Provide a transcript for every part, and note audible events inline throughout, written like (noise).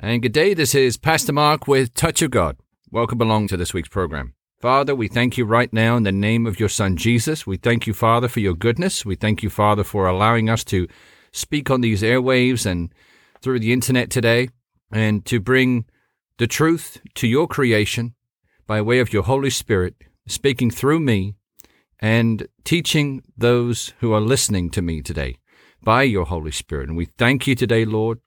And good day. This is Pastor Mark with Touch of God. Welcome along to this week's program. Father, we thank you right now in the name of your Son Jesus. We thank you, Father, for your goodness. We thank you, Father, for allowing us to speak on these airwaves and through the internet today and to bring the truth to your creation by way of your Holy Spirit, speaking through me and teaching those who are listening to me today by your Holy Spirit. And we thank you today, Lord,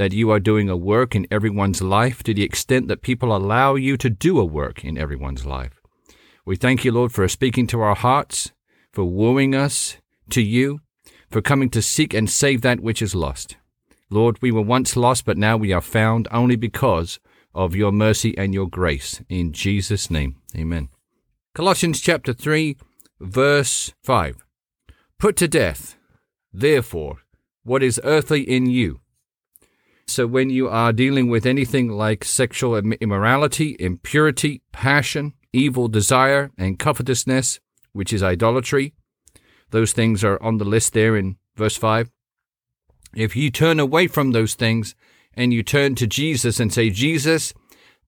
that you are doing a work in everyone's life to the extent that people allow you to do a work in everyone's life. We thank you, Lord, for speaking to our hearts, for wooing us to you, for coming to seek and save that which is lost. Lord, we were once lost, but now we are found only because of your mercy and your grace. In Jesus' name, amen. Colossians chapter 3, verse 5. Put to death, therefore, what is earthly in you so when you are dealing with anything like sexual immorality, impurity, passion, evil desire, and covetousness, which is idolatry, those things are on the list there in verse 5. If you turn away from those things and you turn to Jesus and say, Jesus,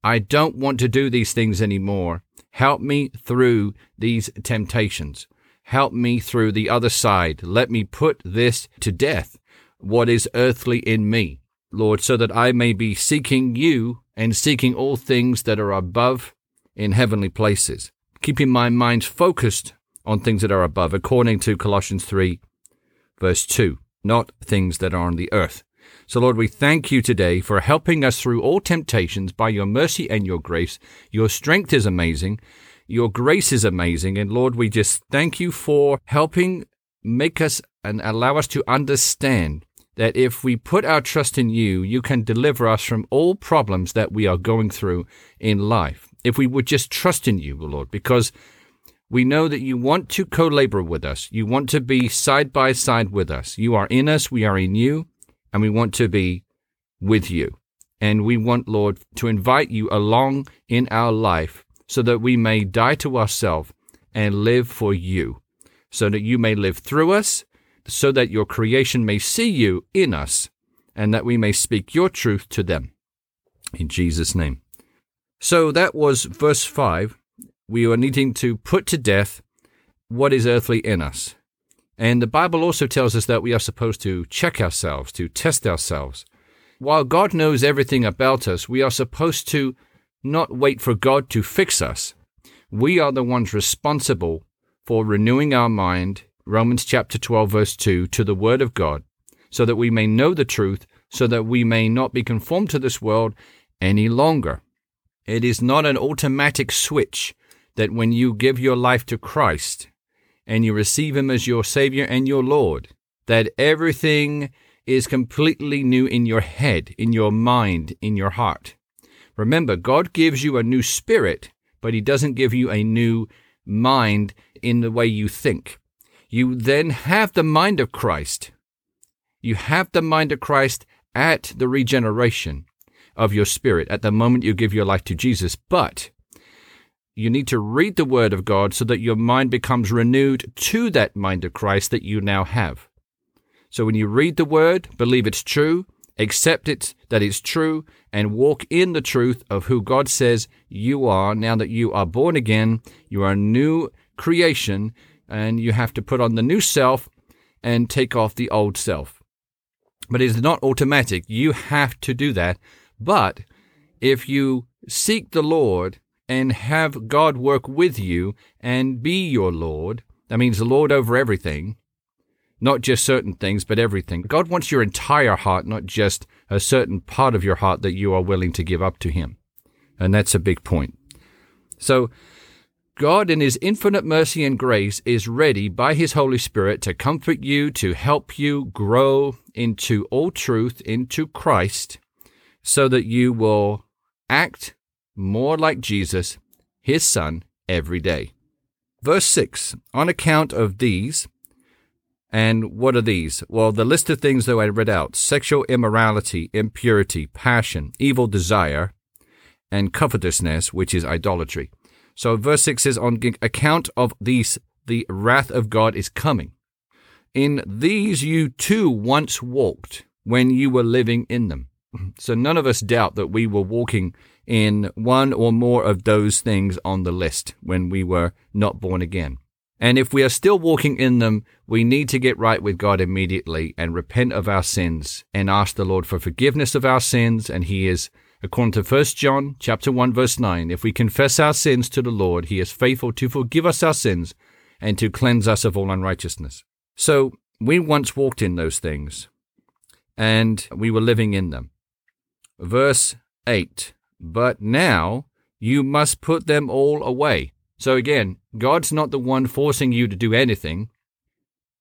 I don't want to do these things anymore. Help me through these temptations. Help me through the other side. Let me put this to death, what is earthly in me. Lord, so that I may be seeking you and seeking all things that are above in heavenly places, keeping my mind focused on things that are above, according to Colossians 3, verse 2, not things that are on the earth. So, Lord, we thank you today for helping us through all temptations by your mercy and your grace. Your strength is amazing. Your grace is amazing. And Lord, we just thank you for helping make us and allow us to understand that if we put our trust in you, you can deliver us from all problems that we are going through in life. If we would just trust in you, Lord, because we know that you want to co labor with us. You want to be side by side with us. You are in us, we are in you, and we want to be with you. And we want, Lord, to invite you along in our life so that we may die to ourselves and live for you, so that you may live through us so that your creation may see you in us, and that we may speak your truth to them. In Jesus' name. So that was verse 5. We are needing to put to death what is earthly in us. And the Bible also tells us that we are supposed to check ourselves, to test ourselves. While God knows everything about us, we are supposed to not wait for God to fix us. We are the ones responsible for renewing our mind Romans chapter 12, verse 2, to the Word of God, so that we may know the truth, so that we may not be conformed to this world any longer. It is not an automatic switch that when you give your life to Christ and you receive Him as your Savior and your Lord, that everything is completely new in your head, in your mind, in your heart. Remember, God gives you a new spirit, but He doesn't give you a new mind in the way you think you then have the mind of Christ. You have the mind of Christ at the regeneration of your spirit at the moment you give your life to Jesus. But you need to read the Word of God so that your mind becomes renewed to that mind of Christ that you now have. So when you read the Word, believe it's true, accept it that it's true, and walk in the truth of who God says you are now that you are born again, you are a new creation, and you have to put on the new self and take off the old self. But it is not automatic. You have to do that. But if you seek the Lord and have God work with you and be your Lord, that means the Lord over everything, not just certain things, but everything. God wants your entire heart, not just a certain part of your heart that you are willing to give up to Him. And that's a big point. So God, in His infinite mercy and grace, is ready by His Holy Spirit to comfort you, to help you grow into all truth, into Christ, so that you will act more like Jesus, His Son, every day. Verse 6 On account of these, and what are these? Well, the list of things that I read out sexual immorality, impurity, passion, evil desire, and covetousness, which is idolatry. So verse 6 says, On account of these, the wrath of God is coming. In these you too once walked when you were living in them. (clears throat) So none of us doubt that we were walking in one or more of those things on the list when we were not born again. And if we are still walking in them, we need to get right with God immediately and repent of our sins and ask the Lord for forgiveness of our sins. And He is, according to 1 John chapter 1 verse 9, if we confess our sins to the Lord, He is faithful to forgive us our sins and to cleanse us of all unrighteousness. So we once walked in those things and we were living in them. Verse 8, but now you must put them all away so again, God's not the one forcing you to do anything.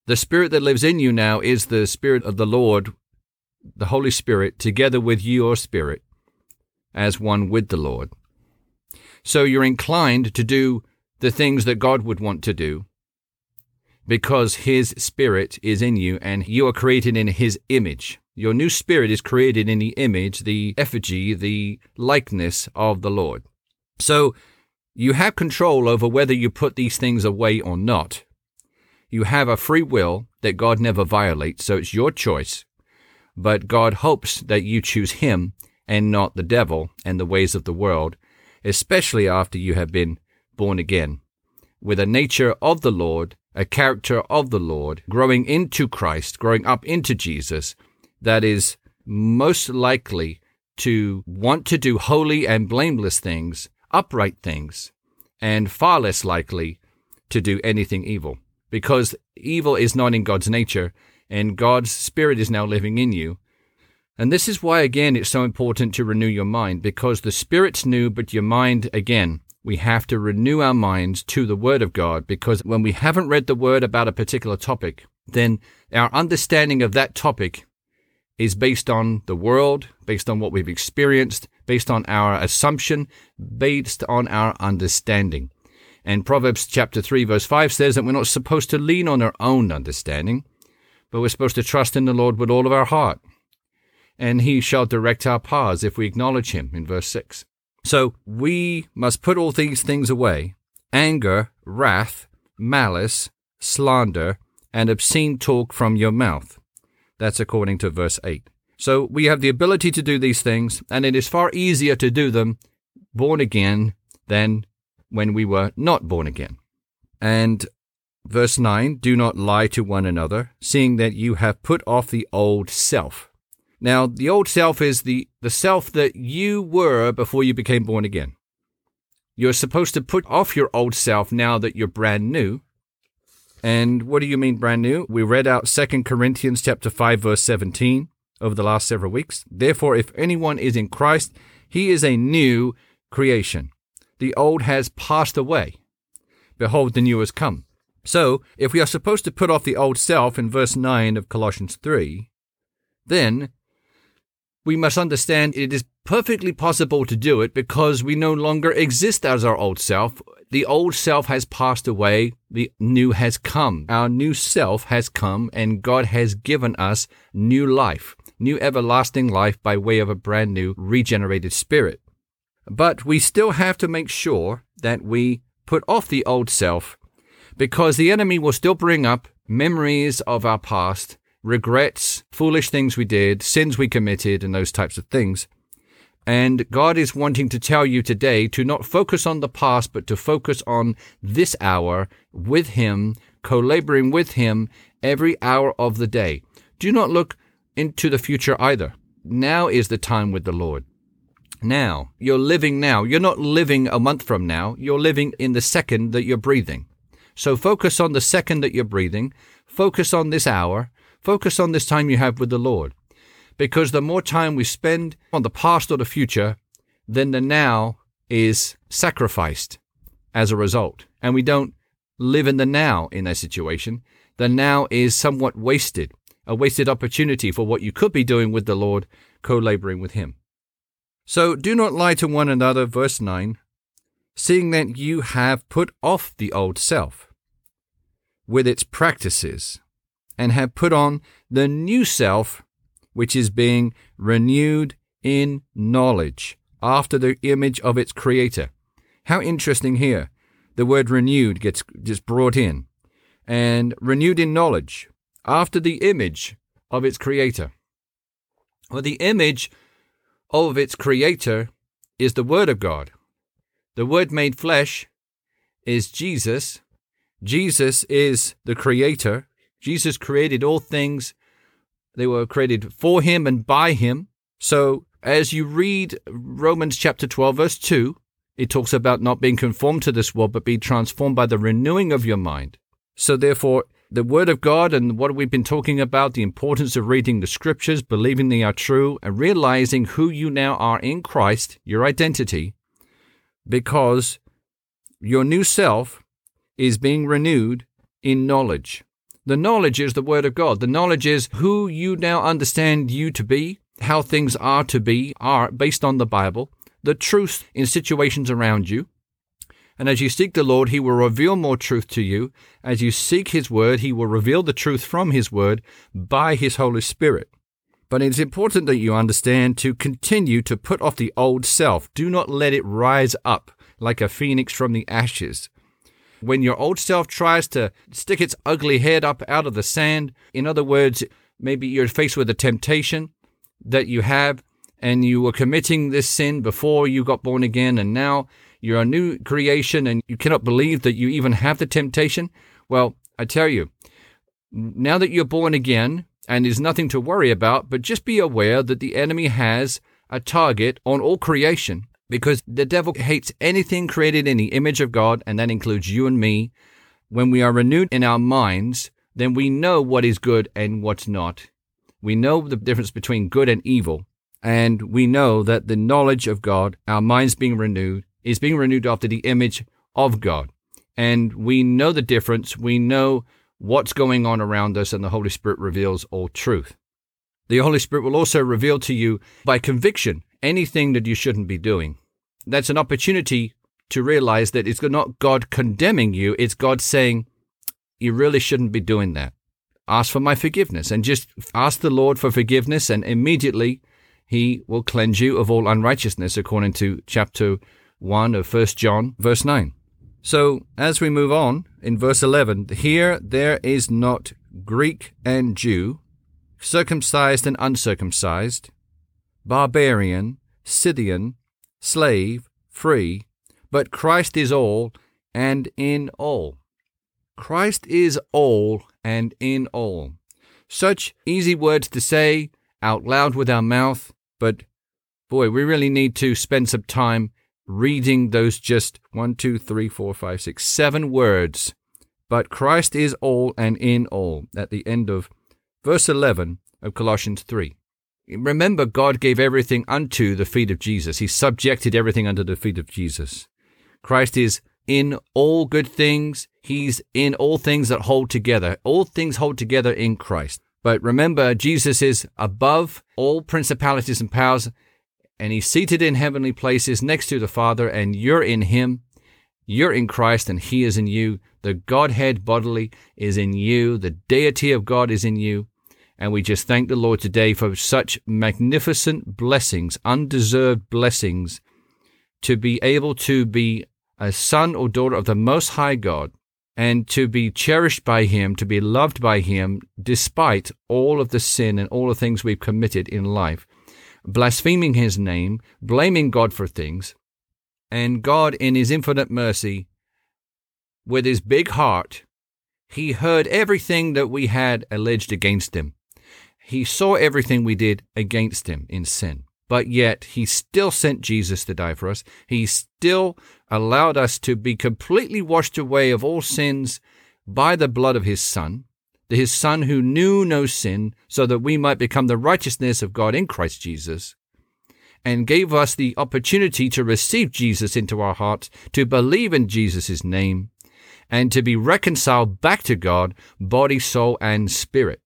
The Spirit that lives in you now is the Spirit of the Lord, the Holy Spirit, together with your spirit, as one with the Lord. So you're inclined to do the things that God would want to do because His Spirit is in you and you are created in His image. Your new spirit is created in the image, the effigy, the likeness of the Lord. So you have control over whether you put these things away or not. You have a free will that God never violates, so it's your choice. But God hopes that you choose Him and not the devil and the ways of the world, especially after you have been born again, with a nature of the Lord, a character of the Lord, growing into Christ, growing up into Jesus, that is most likely to want to do holy and blameless things upright things and far less likely to do anything evil because evil is not in God's nature and God's spirit is now living in you. And this is why, again, it's so important to renew your mind because the spirit's new, but your mind, again, we have to renew our minds to the Word of God because when we haven't read the Word about a particular topic, then our understanding of that topic is based on the world, based on what we've experienced, based on our assumption, based on our understanding. And Proverbs chapter 3 verse 5 says that we're not supposed to lean on our own understanding, but we're supposed to trust in the Lord with all of our heart. And he shall direct our paths if we acknowledge him in verse 6. So we must put all these things away anger, wrath, malice, slander, and obscene talk from your mouth. That's according to verse 8. So we have the ability to do these things, and it is far easier to do them born again than when we were not born again. And verse 9 Do not lie to one another, seeing that you have put off the old self. Now, the old self is the, the self that you were before you became born again. You're supposed to put off your old self now that you're brand new and what do you mean brand new? We read out 2 Corinthians chapter 5 verse 17 over the last several weeks. Therefore if anyone is in Christ, he is a new creation. The old has passed away. Behold the new has come. So, if we are supposed to put off the old self in verse 9 of Colossians 3, then we must understand it is perfectly possible to do it because we no longer exist as our old self. The old self has passed away. The new has come. Our new self has come and God has given us new life, new everlasting life by way of a brand new regenerated spirit. But we still have to make sure that we put off the old self because the enemy will still bring up memories of our past, regrets, foolish things we did, sins we committed, and those types of things. And God is wanting to tell you today to not focus on the past, but to focus on this hour with Him, co-laboring with Him every hour of the day. Do not look into the future either. Now is the time with the Lord. Now. You're living now. You're not living a month from now. You're living in the second that you're breathing. So focus on the second that you're breathing. Focus on this hour. Focus on this time you have with the Lord because the more time we spend on the past or the future, then the now is sacrificed as a result. And we don't live in the now in that situation. The now is somewhat wasted, a wasted opportunity for what you could be doing with the Lord, co laboring with Him. So do not lie to one another, verse 9, seeing that you have put off the old self with its practices, and have put on the new self which is being renewed in knowledge after the image of its creator. How interesting here. The word renewed gets just brought in. And renewed in knowledge after the image of its creator. Well, the image of its creator is the Word of God. The Word made flesh is Jesus. Jesus is the creator. Jesus created all things. They were created for him and by him. So as you read Romans chapter 12, verse 2, it talks about not being conformed to this world, but be transformed by the renewing of your mind. So therefore, the Word of God and what we've been talking about, the importance of reading the Scriptures, believing they are true, and realizing who you now are in Christ, your identity, because your new self is being renewed in knowledge. The knowledge is the Word of God. The knowledge is who you now understand you to be, how things are to be, are based on the Bible, the truth in situations around you. And as you seek the Lord, He will reveal more truth to you. As you seek His Word, He will reveal the truth from His Word by His Holy Spirit. But it's important that you understand to continue to put off the old self. Do not let it rise up like a phoenix from the ashes. When your old self tries to stick its ugly head up out of the sand, in other words, maybe you're faced with a temptation that you have and you were committing this sin before you got born again and now you're a new creation and you cannot believe that you even have the temptation. Well, I tell you, now that you're born again and there's nothing to worry about, but just be aware that the enemy has a target on all creation because the devil hates anything created in the image of God, and that includes you and me. When we are renewed in our minds, then we know what is good and what's not. We know the difference between good and evil, and we know that the knowledge of God, our minds being renewed, is being renewed after the image of God. And we know the difference. We know what's going on around us, and the Holy Spirit reveals all truth. The Holy Spirit will also reveal to you by conviction anything that you shouldn't be doing that's an opportunity to realize that it's not God condemning you, it's God saying, you really shouldn't be doing that. Ask for my forgiveness and just ask the Lord for forgiveness, and immediately he will cleanse you of all unrighteousness, according to chapter 1 of 1 John, verse 9. So, as we move on in verse 11, here there is not Greek and Jew, circumcised and uncircumcised, barbarian, Scythian, slave, free, but Christ is all and in all. Christ is all and in all. Such easy words to say out loud with our mouth, but boy, we really need to spend some time reading those just one, two, three, four, five, six, seven words. But Christ is all and in all at the end of verse 11 of Colossians 3. Remember, God gave everything unto the feet of Jesus. He subjected everything under the feet of Jesus. Christ is in all good things. He's in all things that hold together. All things hold together in Christ. But remember, Jesus is above all principalities and powers, and he's seated in heavenly places next to the Father, and you're in him. You're in Christ, and he is in you. The Godhead bodily is in you. The deity of God is in you. And we just thank the Lord today for such magnificent blessings, undeserved blessings, to be able to be a son or daughter of the Most High God and to be cherished by Him, to be loved by Him, despite all of the sin and all the things we've committed in life, blaspheming His name, blaming God for things. And God, in His infinite mercy, with His big heart, He heard everything that we had alleged against Him. He saw everything we did against him in sin, but yet he still sent Jesus to die for us. He still allowed us to be completely washed away of all sins by the blood of his Son, his Son who knew no sin, so that we might become the righteousness of God in Christ Jesus and gave us the opportunity to receive Jesus into our hearts, to believe in Jesus' name, and to be reconciled back to God, body, soul, and spirit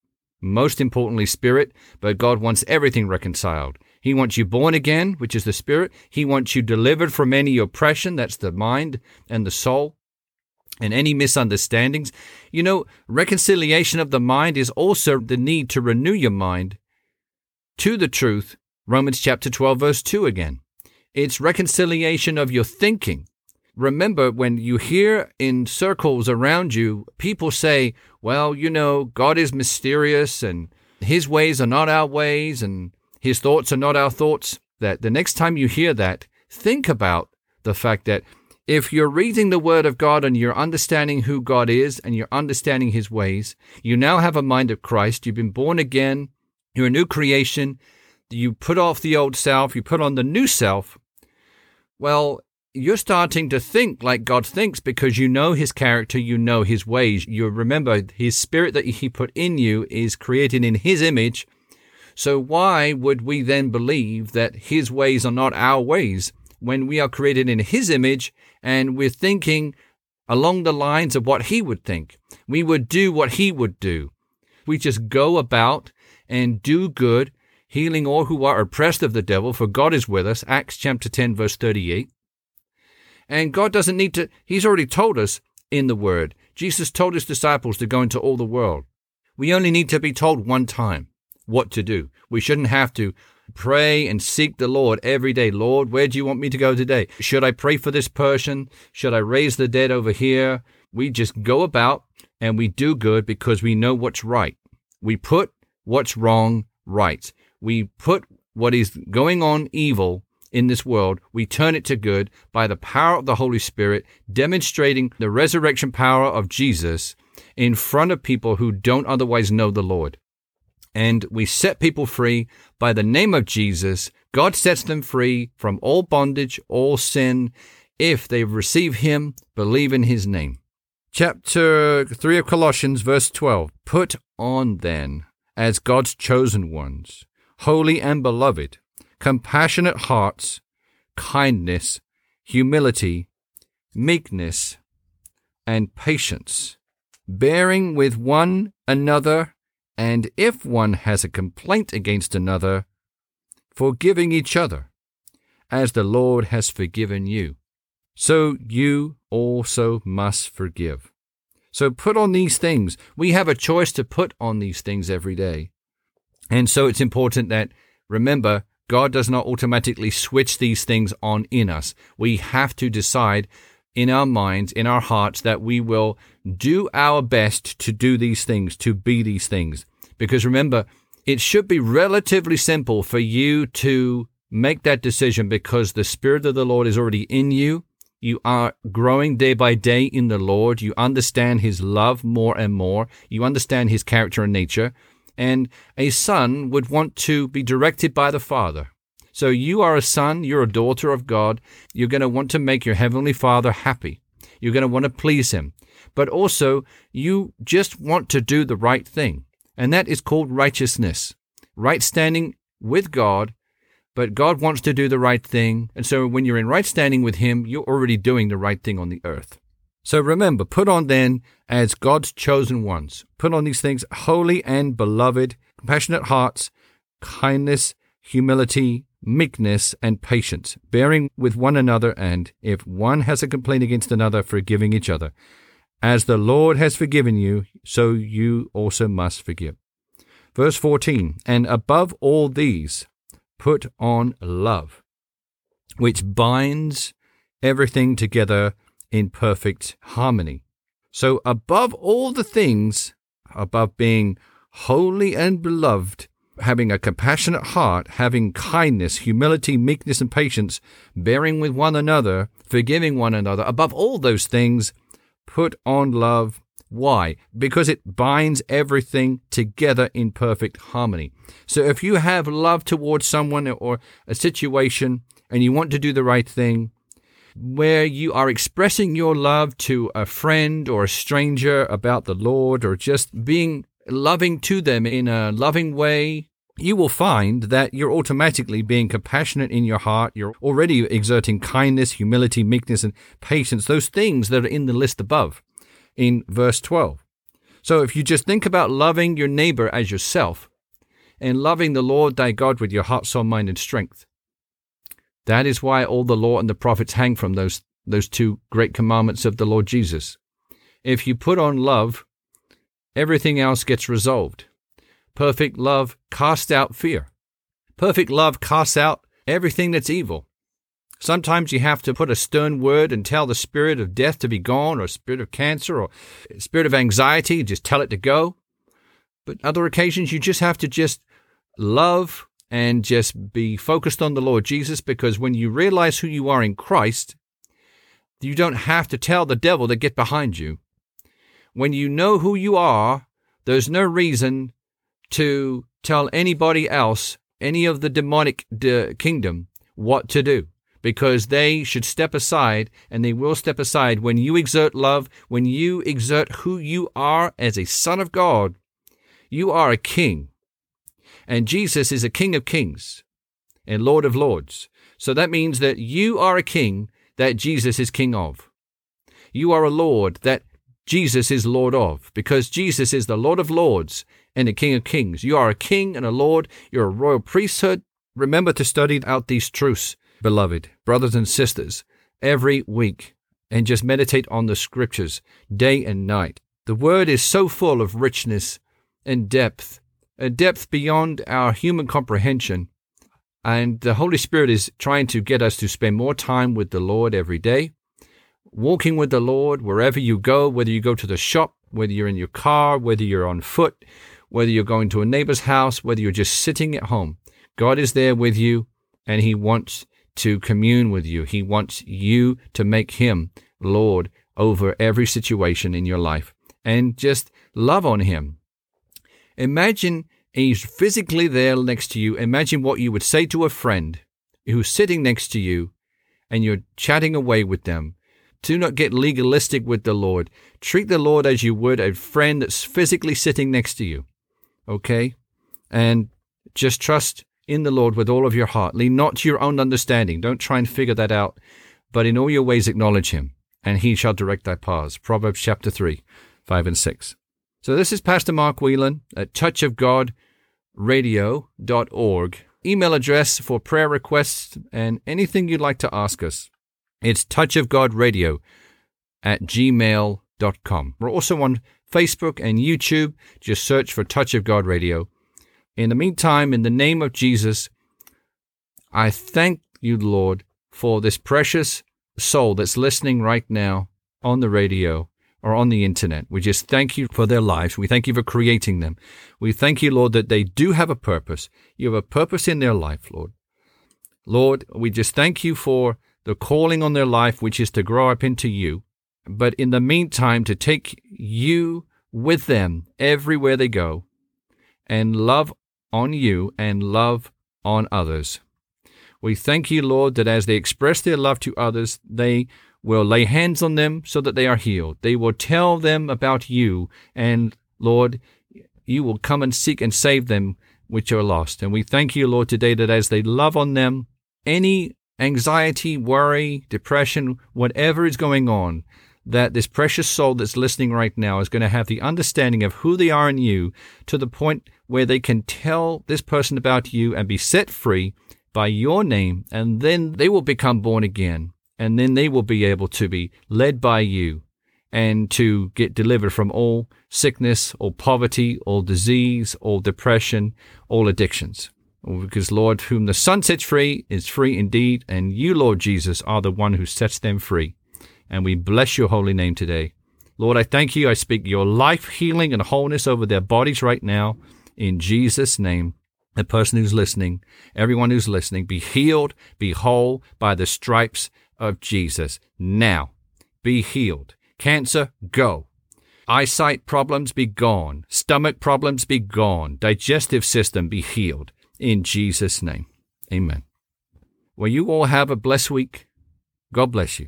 most importantly, spirit, but God wants everything reconciled. He wants you born again, which is the spirit. He wants you delivered from any oppression, that's the mind and the soul, and any misunderstandings. You know, reconciliation of the mind is also the need to renew your mind to the truth. Romans chapter 12, verse 2 again. It's reconciliation of your thinking. Remember, when you hear in circles around you people say, well, you know, God is mysterious and his ways are not our ways and his thoughts are not our thoughts. that the next time you hear that, think about the fact that if you're reading the Word of God and you're understanding who God is and you're understanding His ways, you now have a mind of Christ. You've been born again. You're a new creation. You put off the old self. You put on the new self. Well, you're starting to think like God thinks because you know His character. You know His ways. You remember His Spirit that He put in you is created in His image. So why would we then believe that His ways are not our ways? when we are created in His image and we're thinking along the lines of what He would think. We would do what He would do. We just go about and do good, healing all who are oppressed of the devil, for God is with us. Acts chapter 10, verse 38. And God doesn't need to, He's already told us in the Word. Jesus told His disciples to go into all the world. We only need to be told one time what to do. We shouldn't have to Pray and seek the Lord every day. Lord, where do you want me to go today? Should I pray for this person? Should I raise the dead over here? We just go about and we do good because we know what's right. We put what's wrong right. We put what is going on evil in this world, we turn it to good by the power of the Holy Spirit, demonstrating the resurrection power of Jesus in front of people who don't otherwise know the Lord and we set people free by the name of Jesus. God sets them free from all bondage, all sin, if they receive Him, believe in His name. Chapter 3 of Colossians, verse 12 Put on then, as God's chosen ones, holy and beloved, compassionate hearts, kindness, humility, meekness, and patience, bearing with one another and if one has a complaint against another, forgiving each other, as the Lord has forgiven you. So you also must forgive. So put on these things. We have a choice to put on these things every day. And so it's important that, remember, God does not automatically switch these things on in us. We have to decide in our minds, in our hearts, that we will do our best to do these things, to be these things. Because remember, it should be relatively simple for you to make that decision because the Spirit of the Lord is already in you. You are growing day by day in the Lord. You understand His love more and more. You understand His character and nature. And a son would want to be directed by the Father. So you are a son, you're a daughter of God. You're going to want to make your Heavenly Father happy. You're going to want to please Him. But also, you just want to do the right thing. And that is called righteousness. Right standing with God, but God wants to do the right thing. And so when you're in right standing with Him, you're already doing the right thing on the earth. So remember, put on then as God's chosen ones. Put on these things holy and beloved, compassionate hearts, kindness, humility, meekness, and patience, bearing with one another, and if one has a complaint against another, forgiving each other. As the Lord has forgiven you, so you also must forgive. Verse 14, and above all these, put on love, which binds everything together in perfect harmony. So, above all the things, above being holy and beloved, having a compassionate heart, having kindness, humility, meekness, and patience, bearing with one another, forgiving one another, above all those things, put on love. Why? Because it binds everything together in perfect harmony. So if you have love towards someone or a situation and you want to do the right thing, where you are expressing your love to a friend or a stranger about the Lord or just being loving to them in a loving way, you will find that you're automatically being compassionate in your heart. You're already exerting kindness, humility, meekness, and patience, those things that are in the list above in verse 12. So if you just think about loving your neighbor as yourself and loving the Lord thy God with your heart, soul, mind, and strength, that is why all the law and the prophets hang from those, those two great commandments of the Lord Jesus. If you put on love, everything else gets resolved. Perfect love casts out fear. Perfect love casts out everything that's evil. Sometimes you have to put a stern word and tell the spirit of death to be gone, or spirit of cancer, or spirit of anxiety, just tell it to go. But other occasions, you just have to just love and just be focused on the Lord Jesus because when you realize who you are in Christ, you don't have to tell the devil to get behind you. When you know who you are, there's no reason to tell anybody else, any of the demonic de- kingdom, what to do because they should step aside and they will step aside when you exert love, when you exert who you are as a son of God. You are a king. And Jesus is a king of kings and lord of lords. So that means that you are a king that Jesus is king of. You are a lord that Jesus is lord of because Jesus is the lord of lords and the king of kings. You are a king and a lord. You're a royal priesthood. Remember to study out these truths beloved, brothers and sisters, every week and just meditate on the scriptures day and night. The word is so full of richness and depth, a depth beyond our human comprehension. And the Holy Spirit is trying to get us to spend more time with the Lord every day, walking with the Lord wherever you go, whether you go to the shop, whether you're in your car, whether you're on foot, whether you're going to a neighbor's house, whether you're just sitting at home. God is there with you and He wants to commune with you. He wants you to make him Lord over every situation in your life and just love on him. Imagine he's physically there next to you. Imagine what you would say to a friend who's sitting next to you and you're chatting away with them. Do not get legalistic with the Lord. Treat the Lord as you would a friend that's physically sitting next to you. Okay? And just trust in the Lord with all of your heart. Lean not to your own understanding. Don't try and figure that out, but in all your ways acknowledge him, and he shall direct thy paths. Proverbs chapter 3, 5 and 6. So this is Pastor Mark Whelan at touchofgodradio.org. Email address for prayer requests and anything you'd like to ask us. It's touchofgodradio at gmail.com. We're also on Facebook and YouTube. Just search for Touch of God Radio. In the meantime, in the name of Jesus, I thank you, Lord, for this precious soul that's listening right now on the radio or on the internet. We just thank you for their lives. We thank you for creating them. We thank you, Lord, that they do have a purpose. You have a purpose in their life, Lord. Lord, we just thank you for the calling on their life, which is to grow up into you. But in the meantime, to take you with them everywhere they go and love on you and love on others. We thank you, Lord, that as they express their love to others, they will lay hands on them so that they are healed. They will tell them about you, and Lord, you will come and seek and save them which are lost. And we thank you, Lord, today that as they love on them, any anxiety, worry, depression, whatever is going on, that this precious soul that's listening right now is going to have the understanding of who they are in you to the point where they can tell this person about you and be set free by your name, and then they will become born again, and then they will be able to be led by you and to get delivered from all sickness, all poverty, all disease, all depression, all addictions. Because, Lord, whom the Son sets free is free indeed, and you, Lord Jesus, are the one who sets them free. And we bless your holy name today. Lord, I thank you. I speak your life, healing, and wholeness over their bodies right now in Jesus' name. The person who's listening, everyone who's listening, be healed, be whole by the stripes of Jesus. Now, be healed. Cancer, go. Eyesight problems, be gone. Stomach problems, be gone. Digestive system, be healed. In Jesus' name. Amen. Well, you all have a blessed week. God bless you.